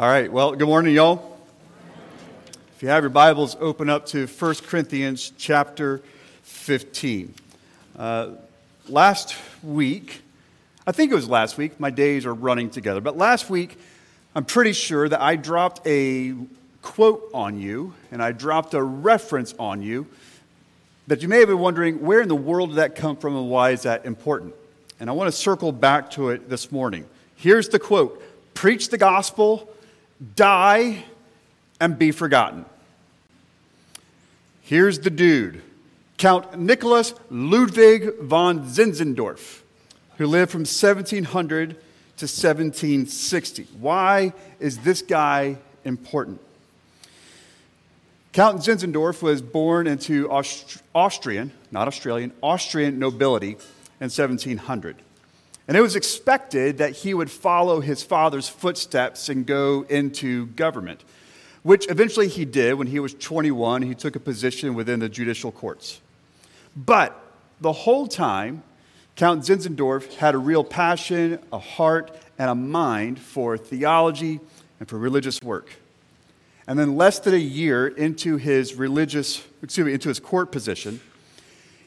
All right, well, good morning, y'all. If you have your Bibles, open up to 1 Corinthians chapter 15. Uh, last week, I think it was last week, my days are running together, but last week, I'm pretty sure that I dropped a quote on you and I dropped a reference on you that you may have been wondering where in the world did that come from and why is that important? And I want to circle back to it this morning. Here's the quote Preach the gospel die, and be forgotten. Here's the dude Count Nicholas Ludwig von Zinzendorf, who lived from 1700 to 1760. Why is this guy important? Count Zinzendorf was born into Aust- Austrian, not Australian, Austrian nobility in 1700. And it was expected that he would follow his father's footsteps and go into government, which eventually he did when he was 21. He took a position within the judicial courts. But the whole time, Count Zinzendorf had a real passion, a heart, and a mind for theology and for religious work. And then, less than a year into his religious, excuse me, into his court position,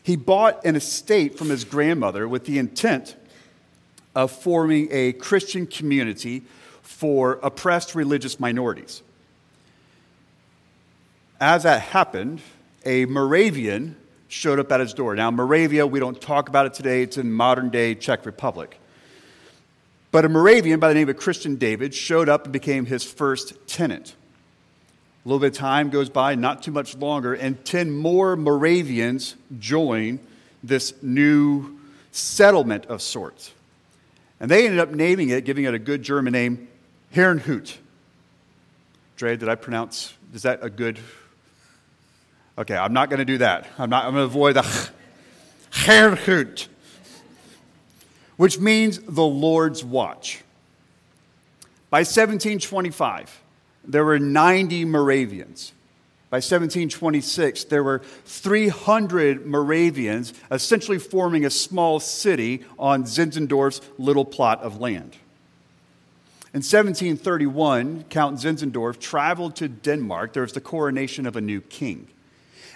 he bought an estate from his grandmother with the intent of forming a Christian community for oppressed religious minorities. As that happened, a Moravian showed up at his door. Now, Moravia, we don't talk about it today, it's in modern day Czech Republic. But a Moravian by the name of Christian David showed up and became his first tenant. A little bit of time goes by, not too much longer, and 10 more Moravians join this new settlement of sorts. And they ended up naming it, giving it a good German name, Herrnhut. Dre, did I pronounce, is that a good? Okay, I'm not going to do that. I'm, not, I'm going to avoid the Herrnhut, which means the Lord's watch. By 1725, there were 90 Moravians. By 1726, there were 300 Moravians, essentially forming a small city on Zinzendorf's little plot of land. In 1731, Count Zinzendorf traveled to Denmark. There was the coronation of a new king.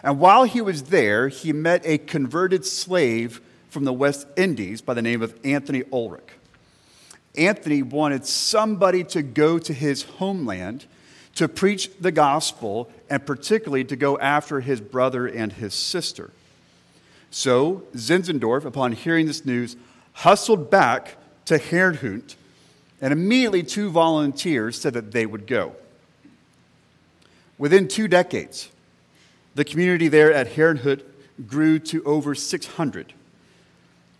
And while he was there, he met a converted slave from the West Indies by the name of Anthony Ulrich. Anthony wanted somebody to go to his homeland to preach the gospel and particularly to go after his brother and his sister. So Zinzendorf, upon hearing this news, hustled back to Herrnhut, and immediately two volunteers said that they would go. Within two decades, the community there at Herrnhut grew to over 600.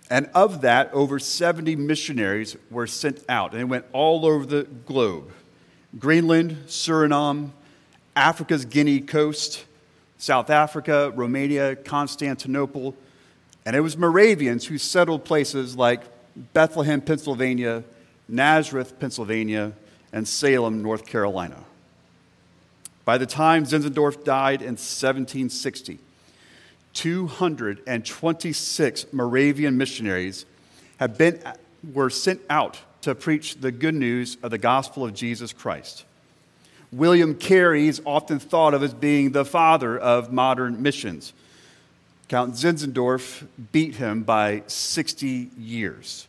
And of that, over 70 missionaries were sent out, and they went all over the globe Greenland, Suriname, Africa's Guinea coast, South Africa, Romania, Constantinople, and it was Moravians who settled places like Bethlehem, Pennsylvania, Nazareth, Pennsylvania, and Salem, North Carolina. By the time Zinzendorf died in 1760, 226 Moravian missionaries have been, were sent out to preach the good news of the gospel of Jesus Christ. William Carey is often thought of as being the father of modern missions. Count Zinzendorf beat him by 60 years.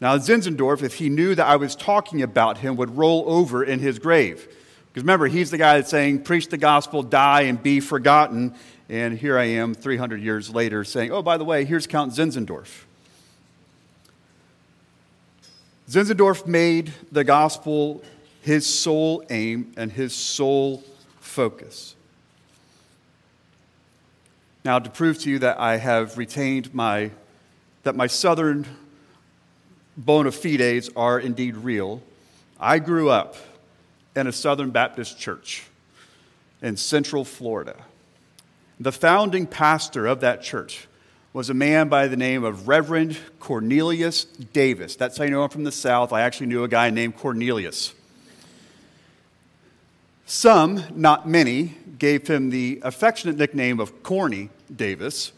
Now, Zinzendorf, if he knew that I was talking about him, would roll over in his grave. Because remember, he's the guy that's saying, Preach the gospel, die, and be forgotten. And here I am 300 years later saying, Oh, by the way, here's Count Zinzendorf. Zinzendorf made the gospel his sole aim and his sole focus. Now, to prove to you that I have retained my, that my southern bona fides are indeed real, I grew up in a Southern Baptist church in Central Florida. The founding pastor of that church was a man by the name of Reverend Cornelius Davis. That's how you know I'm from the South. I actually knew a guy named Cornelius. Some, not many, gave him the affectionate nickname of Corny Davis.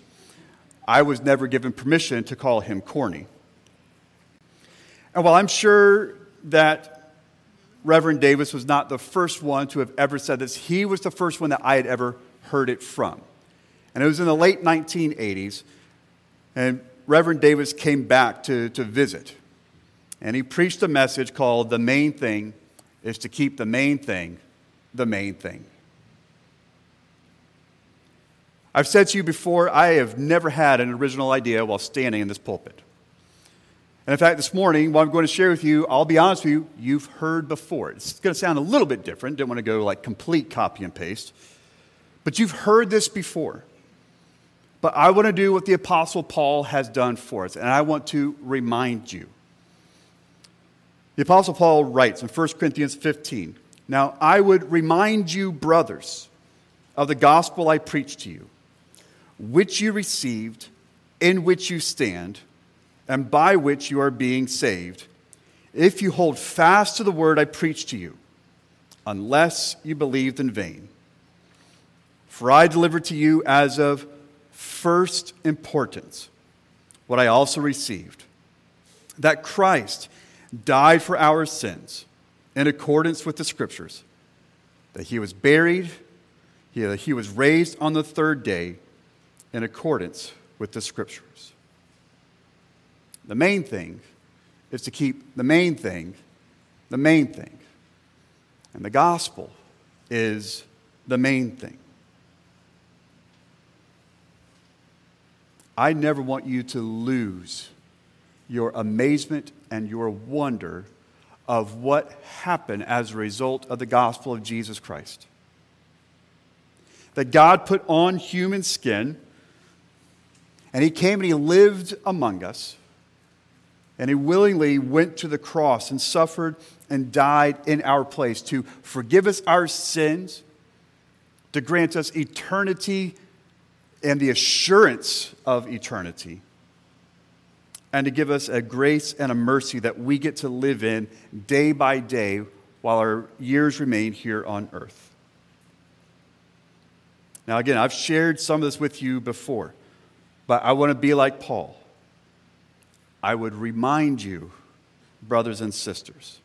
I was never given permission to call him Corny. And while I'm sure that Reverend Davis was not the first one to have ever said this. He was the first one that I had ever heard it from. And it was in the late 1980s, and Reverend Davis came back to, to visit. And he preached a message called The Main Thing is to Keep the Main Thing the Main Thing. I've said to you before, I have never had an original idea while standing in this pulpit. And in fact, this morning, what I'm going to share with you, I'll be honest with you, you've heard before. It's going to sound a little bit different. Didn't want to go like complete copy and paste. But you've heard this before. But I want to do what the Apostle Paul has done for us, and I want to remind you. The Apostle Paul writes in 1 Corinthians 15 Now I would remind you, brothers, of the gospel I preached to you, which you received, in which you stand, and by which you are being saved, if you hold fast to the word I preached to you, unless you believed in vain. For I delivered to you as of first importance what I also received that Christ died for our sins in accordance with the scriptures, that he was buried, that he was raised on the third day in accordance with the scriptures. The main thing is to keep the main thing the main thing. And the gospel is the main thing. I never want you to lose your amazement and your wonder of what happened as a result of the gospel of Jesus Christ. That God put on human skin and he came and he lived among us and he willingly went to the cross and suffered and died in our place to forgive us our sins, to grant us eternity and the assurance of eternity, and to give us a grace and a mercy that we get to live in day by day while our years remain here on earth. Now, again, I've shared some of this with you before, but I want to be like Paul. I would remind you, brothers and sisters,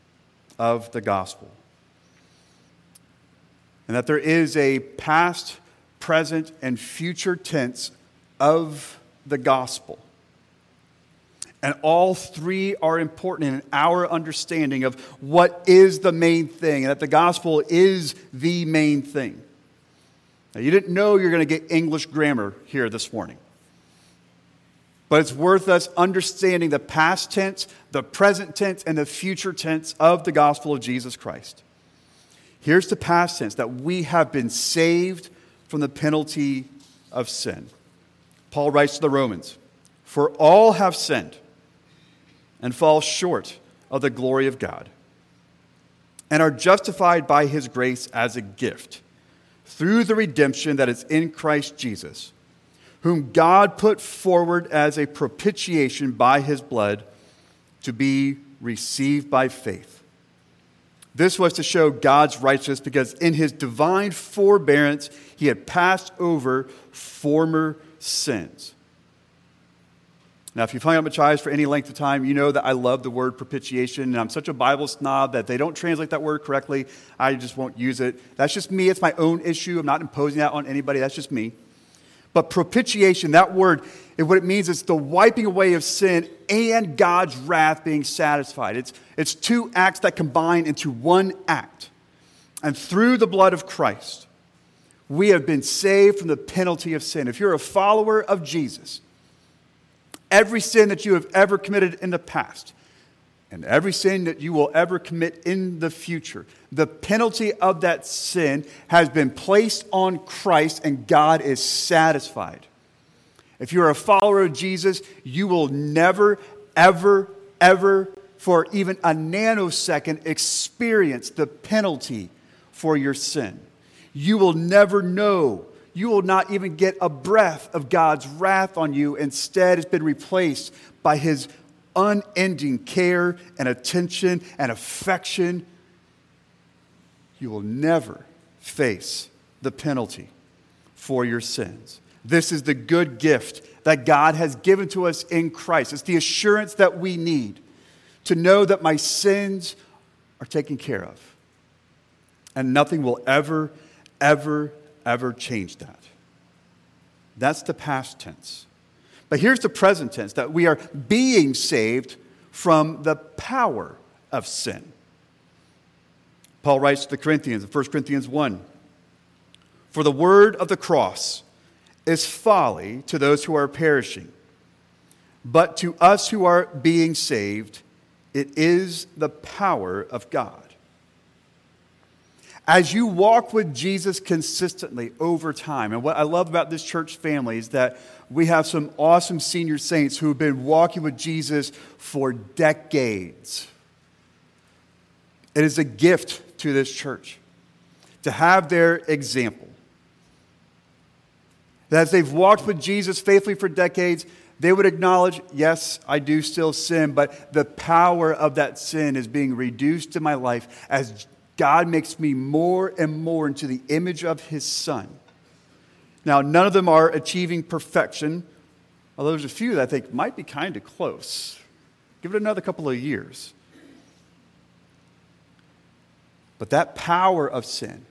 of the gospel. And that there is a past present, and future tense of the gospel. And all three are important in our understanding of what is the main thing, and that the gospel is the main thing. Now, you didn't know you're going to get English grammar here this morning. But it's worth us understanding the past tense, the present tense, and the future tense of the gospel of Jesus Christ. Here's the past tense that we have been saved from the penalty of sin. Paul writes to the Romans For all have sinned and fall short of the glory of God, and are justified by his grace as a gift through the redemption that is in Christ Jesus, whom God put forward as a propitiation by his blood to be received by faith. This was to show God's righteousness because in his divine forbearance, he had passed over former sins. Now, if you've hung out with Machias for any length of time, you know that I love the word propitiation, and I'm such a Bible snob that they don't translate that word correctly. I just won't use it. That's just me. It's my own issue. I'm not imposing that on anybody. That's just me. But propitiation, that word, what it means is the wiping away of sin and God's wrath being satisfied. It's, it's two acts that combine into one act. And through the blood of Christ, we have been saved from the penalty of sin. If you're a follower of Jesus, every sin that you have ever committed in the past, and every sin that you will ever commit in the future. The penalty of that sin has been placed on Christ, and God is satisfied. If you're a follower of Jesus, you will never, ever, ever, for even a nanosecond, experience the penalty for your sin. You will never know. You will not even get a breath of God's wrath on you. Instead, it's been replaced by His unending care and attention and affection, you will never face the penalty for your sins. This is the good gift that God has given to us in Christ. It's the assurance that we need to know that my sins are taken care of. And nothing will ever, ever, ever change that. That's the past tense. But here's the present tense that we are being saved from the power of sin. Paul writes to the Corinthians in 1 Corinthians 1 For the word of the cross is folly to those who are perishing, but to us who are being saved, it is the power of God. As you walk with Jesus consistently over time, and what I love about this church family is that we have some awesome senior saints who have been walking with Jesus for decades. It is a gift to this church to have their example. That as they've walked with Jesus faithfully for decades, they would acknowledge, yes, I do still sin, but the power of that sin is being reduced in my life as God makes me more and more into the image of his son. Now, none of them are achieving perfection, although there's a few that I think might be kind of close. Give it another couple of years. But that power of sin,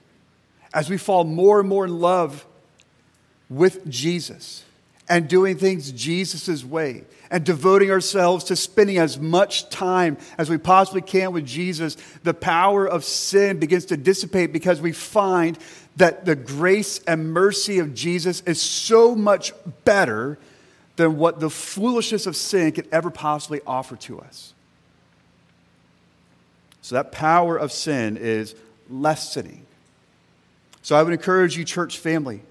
as we fall more and more in love with Jesus and doing things Jesus' way and devoting ourselves to spending as much time as we possibly can with Jesus, the power of sin begins to dissipate because we find that the grace and mercy of Jesus is so much better than what the foolishness of sin could ever possibly offer to us. So that power of sin is lessening. So I would encourage you, church family,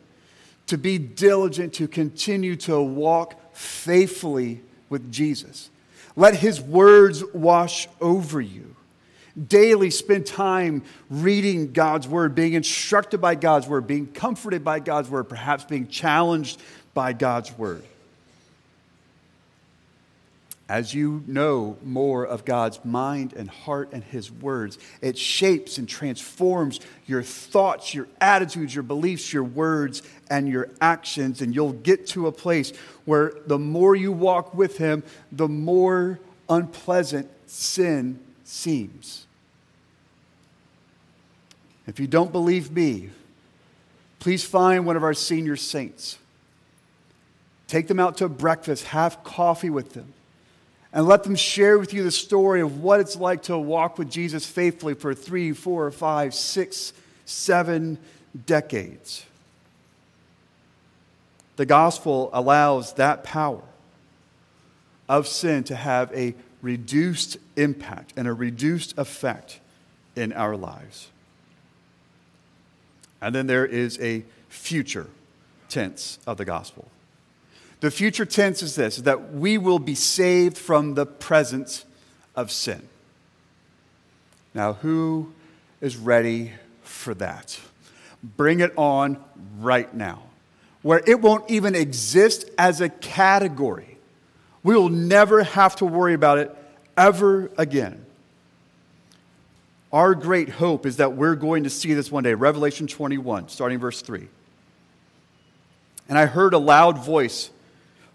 to be diligent to continue to walk faithfully with Jesus. Let his words wash over you. Daily spend time reading God's word, being instructed by God's word, being comforted by God's word, perhaps being challenged by God's word as you know more of God's mind and heart and His words, it shapes and transforms your thoughts, your attitudes, your beliefs, your words, and your actions. And you'll get to a place where the more you walk with Him, the more unpleasant sin seems. If you don't believe me, please find one of our senior saints. Take them out to breakfast, have coffee with them and let them share with you the story of what it's like to walk with Jesus faithfully for three, four, five, six, seven decades. The gospel allows that power of sin to have a reduced impact and a reduced effect in our lives. And then there is a future tense of the gospel. The future tense is this that we will be saved from the presence of sin. Now, who is ready for that? Bring it on right now, where it won't even exist as a category. We will never have to worry about it ever again. Our great hope is that we're going to see this one day. Revelation 21, starting verse 3. And I heard a loud voice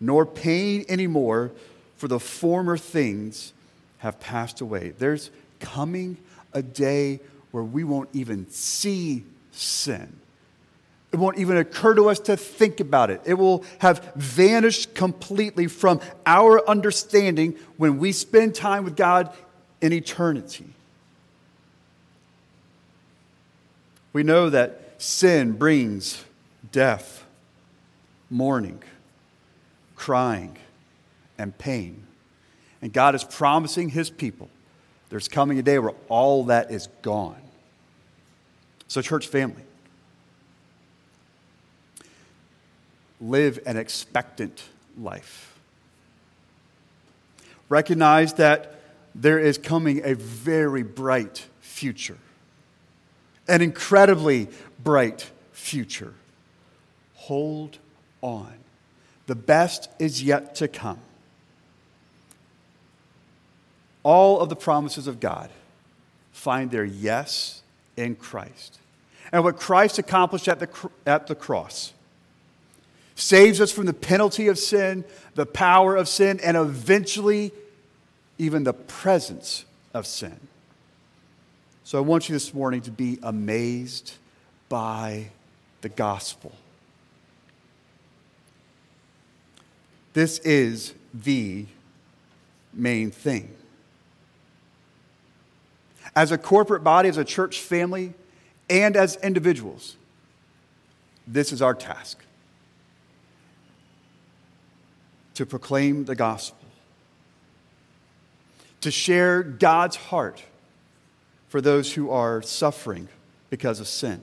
nor pain anymore, for the former things have passed away. There's coming a day where we won't even see sin. It won't even occur to us to think about it. It will have vanished completely from our understanding when we spend time with God in eternity. We know that sin brings death, mourning crying, and pain. And God is promising his people there's coming a day where all that is gone. So, church family, live an expectant life. Recognize that there is coming a very bright future, an incredibly bright future. Hold on. The best is yet to come. All of the promises of God find their yes in Christ. And what Christ accomplished at the, at the cross saves us from the penalty of sin, the power of sin, and eventually even the presence of sin. So I want you this morning to be amazed by the gospel. This is the main thing. As a corporate body, as a church family, and as individuals, this is our task. To proclaim the gospel, to share God's heart for those who are suffering because of sin,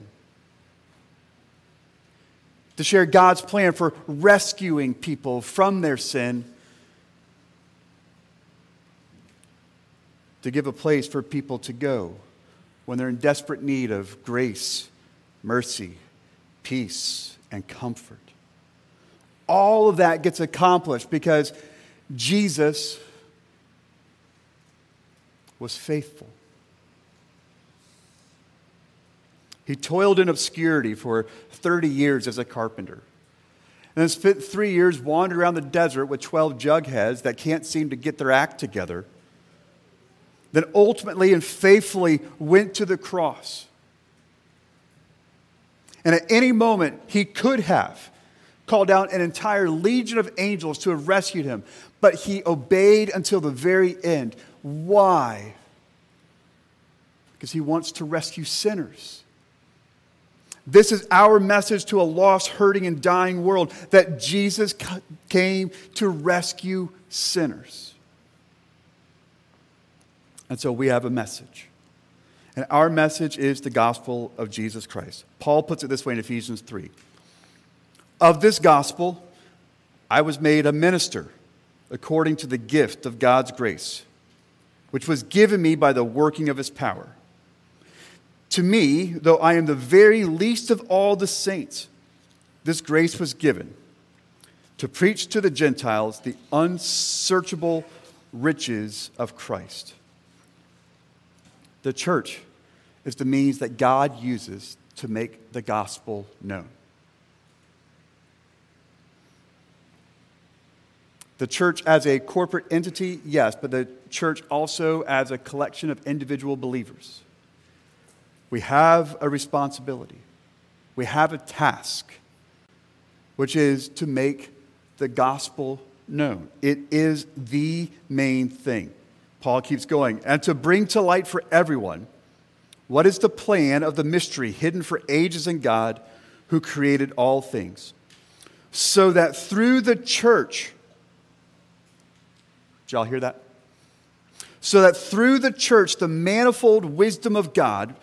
to share God's plan for rescuing people from their sin, to give a place for people to go when they're in desperate need of grace, mercy, peace, and comfort all of that gets accomplished because Jesus was faithful. He toiled in obscurity for 30 years as a carpenter. And then spent three years wandering around the desert with 12 jugheads that can't seem to get their act together. Then ultimately and faithfully went to the cross. And at any moment, he could have called down an entire legion of angels to have rescued him, but he obeyed until the very end. Why? Because he wants to rescue sinners. This is our message to a lost, hurting, and dying world that Jesus came to rescue sinners. And so we have a message. And our message is the gospel of Jesus Christ. Paul puts it this way in Ephesians 3 of this gospel, I was made a minister according to the gift of God's grace, which was given me by the working of his power. To me, though I am the very least of all the saints, this grace was given to preach to the Gentiles the unsearchable riches of Christ. The church is the means that God uses to make the gospel known. The church as a corporate entity, yes, but the church also as a collection of individual believers. We have a responsibility, we have a task, which is to make the gospel known. It is the main thing. Paul keeps going, and to bring to light for everyone what is the plan of the mystery hidden for ages in God who created all things, so that through the church, did y'all hear that? So that through the church, the manifold wisdom of God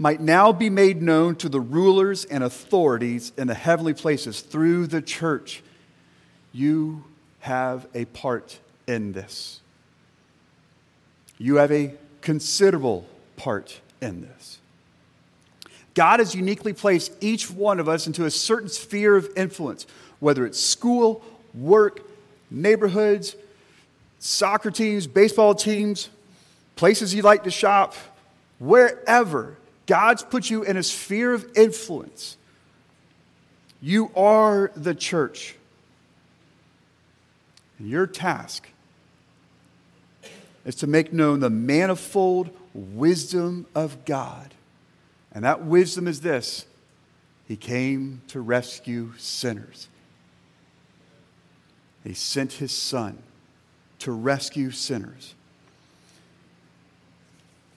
might now be made known to the rulers and authorities in the heavenly places. Through the church, you have a part in this. You have a considerable part in this. God has uniquely placed each one of us into a certain sphere of influence, whether it's school, work, neighborhoods, soccer teams, baseball teams, places you like to shop, wherever God's put you in a sphere of influence, you are the church. And your task is to make known the manifold wisdom of God. And that wisdom is this He came to rescue sinners, He sent His Son to rescue sinners.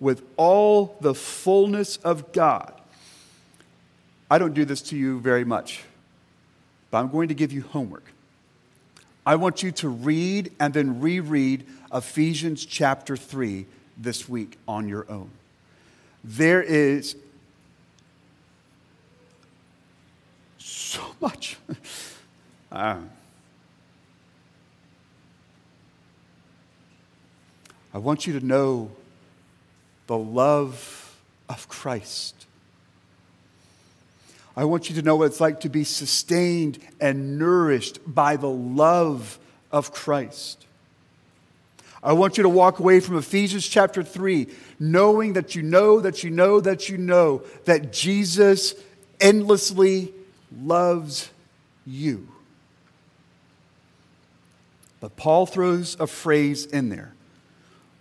with all the fullness of God. I don't do this to you very much, but I'm going to give you homework. I want you to read and then reread Ephesians chapter 3 this week on your own. There is so much. uh, I want you to know the love of Christ. I want you to know what it's like to be sustained and nourished by the love of Christ. I want you to walk away from Ephesians chapter 3 knowing that you know that you know that you know that Jesus endlessly loves you. But Paul throws a phrase in there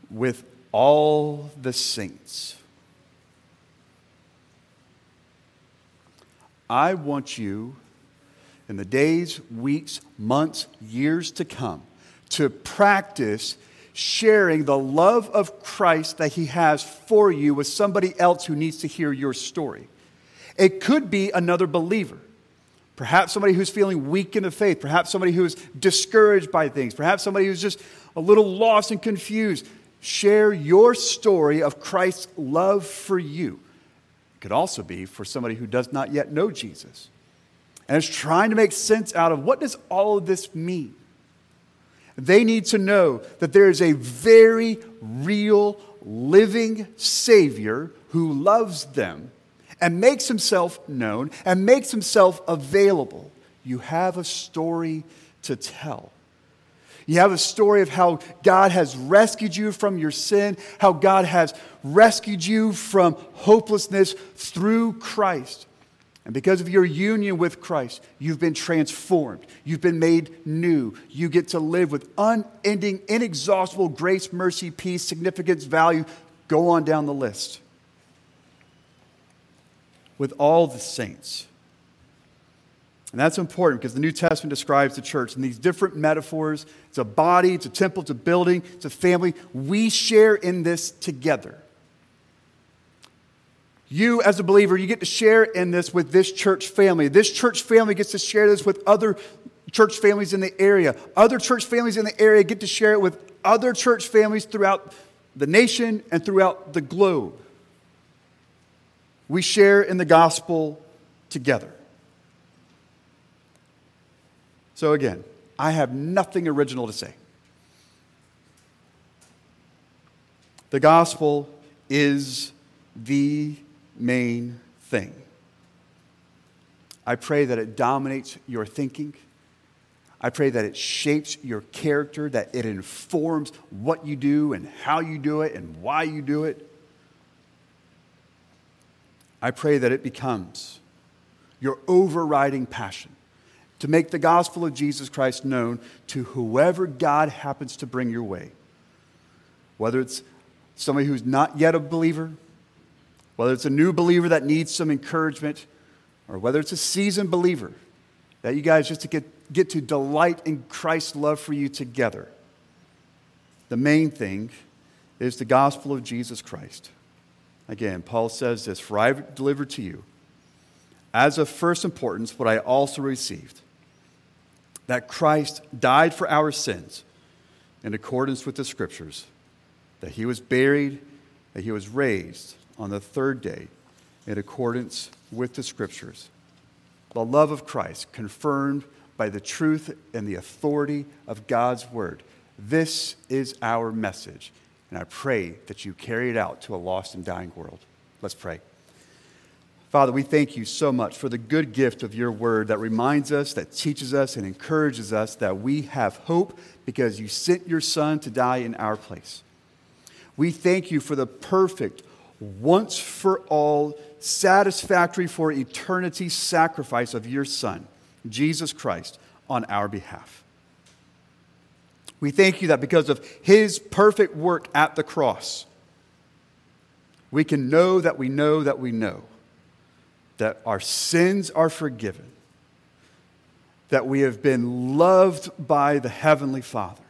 with all the saints. I want you in the days, weeks, months, years to come to practice sharing the love of Christ that He has for you with somebody else who needs to hear your story. It could be another believer. Perhaps somebody who's feeling weak in the faith. Perhaps somebody who's discouraged by things. Perhaps somebody who's just a little lost and confused. Share your story of Christ's love for you. It could also be for somebody who does not yet know Jesus and is trying to make sense out of what does all of this mean? They need to know that there is a very real, living Savior who loves them and makes himself known and makes himself available. You have a story to tell. You have a story of how God has rescued you from your sin, how God has rescued you from hopelessness through Christ. And because of your union with Christ, you've been transformed. You've been made new. You get to live with unending, inexhaustible grace, mercy, peace, significance, value. Go on down the list. With all the saints. And that's important because the New Testament describes the church in these different metaphors. It's a body, it's a temple, it's a building, it's a family. We share in this together. You, as a believer, you get to share in this with this church family. This church family gets to share this with other church families in the area. Other church families in the area get to share it with other church families throughout the nation and throughout the globe. We share in the gospel together. So, again, I have nothing original to say. The gospel is the main thing. I pray that it dominates your thinking. I pray that it shapes your character, that it informs what you do and how you do it and why you do it. I pray that it becomes your overriding passion to make the gospel of Jesus Christ known to whoever God happens to bring your way. Whether it's somebody who's not yet a believer, whether it's a new believer that needs some encouragement, or whether it's a seasoned believer, that you guys just to get, get to delight in Christ's love for you together. The main thing is the gospel of Jesus Christ. Again, Paul says this For I delivered to you, as of first importance, what I also received that Christ died for our sins in accordance with the scriptures, that he was buried, that he was raised on the third day in accordance with the scriptures. The love of Christ confirmed by the truth and the authority of God's word. This is our message, and I pray that you carry it out to a lost and dying world. Let's pray. Father, we thank you so much for the good gift of your word that reminds us, that teaches us, and encourages us that we have hope because you sent your son to die in our place. We thank you for the perfect, once for all, satisfactory for eternity sacrifice of your Son, Jesus Christ, on our behalf. We thank you that because of his perfect work at the cross, we can know that we know that we know that our sins are forgiven, that we have been loved by the Heavenly Father,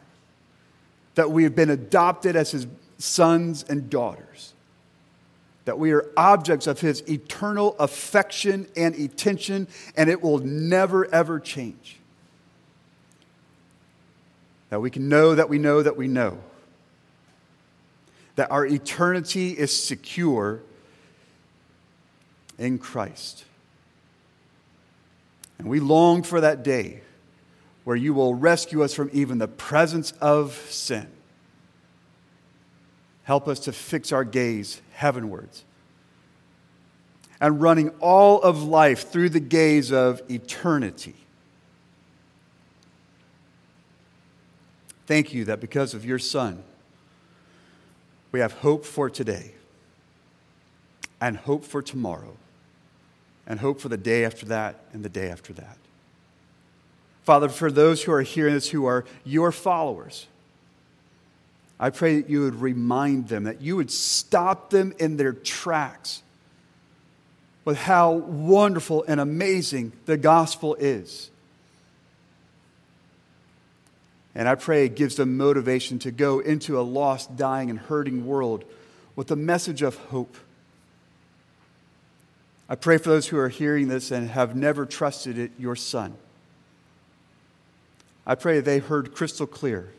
that we have been adopted as his sons and daughters that we are objects of His eternal affection and attention, and it will never, ever change. That we can know that we know that we know that our eternity is secure in Christ. And we long for that day where you will rescue us from even the presence of sin. Help us to fix our gaze heavenwards and running all of life through the gaze of eternity. Thank you that because of your Son, we have hope for today and hope for tomorrow and hope for the day after that and the day after that. Father, for those who are hearing this who are your followers, I pray that you would remind them, that you would stop them in their tracks with how wonderful and amazing the gospel is. And I pray it gives them motivation to go into a lost, dying, and hurting world with a message of hope. I pray for those who are hearing this and have never trusted it, your Son. I pray they heard crystal clear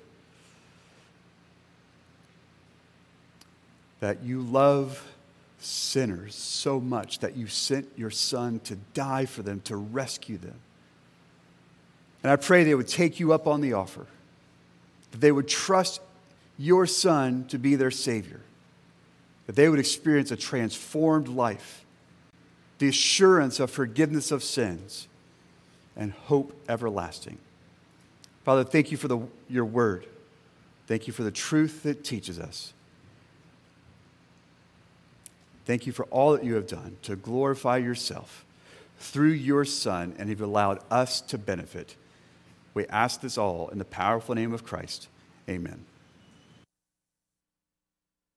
that you love sinners so much that you sent your Son to die for them, to rescue them. And I pray they would take you up on the offer that they would trust your Son to be their Savior, that they would experience a transformed life, the assurance of forgiveness of sins, and hope everlasting. Father, thank you for the, your word. Thank you for the truth that teaches us. Thank you for all that you have done to glorify yourself through your Son, and you've allowed us to benefit. We ask this all in the powerful name of Christ. Amen.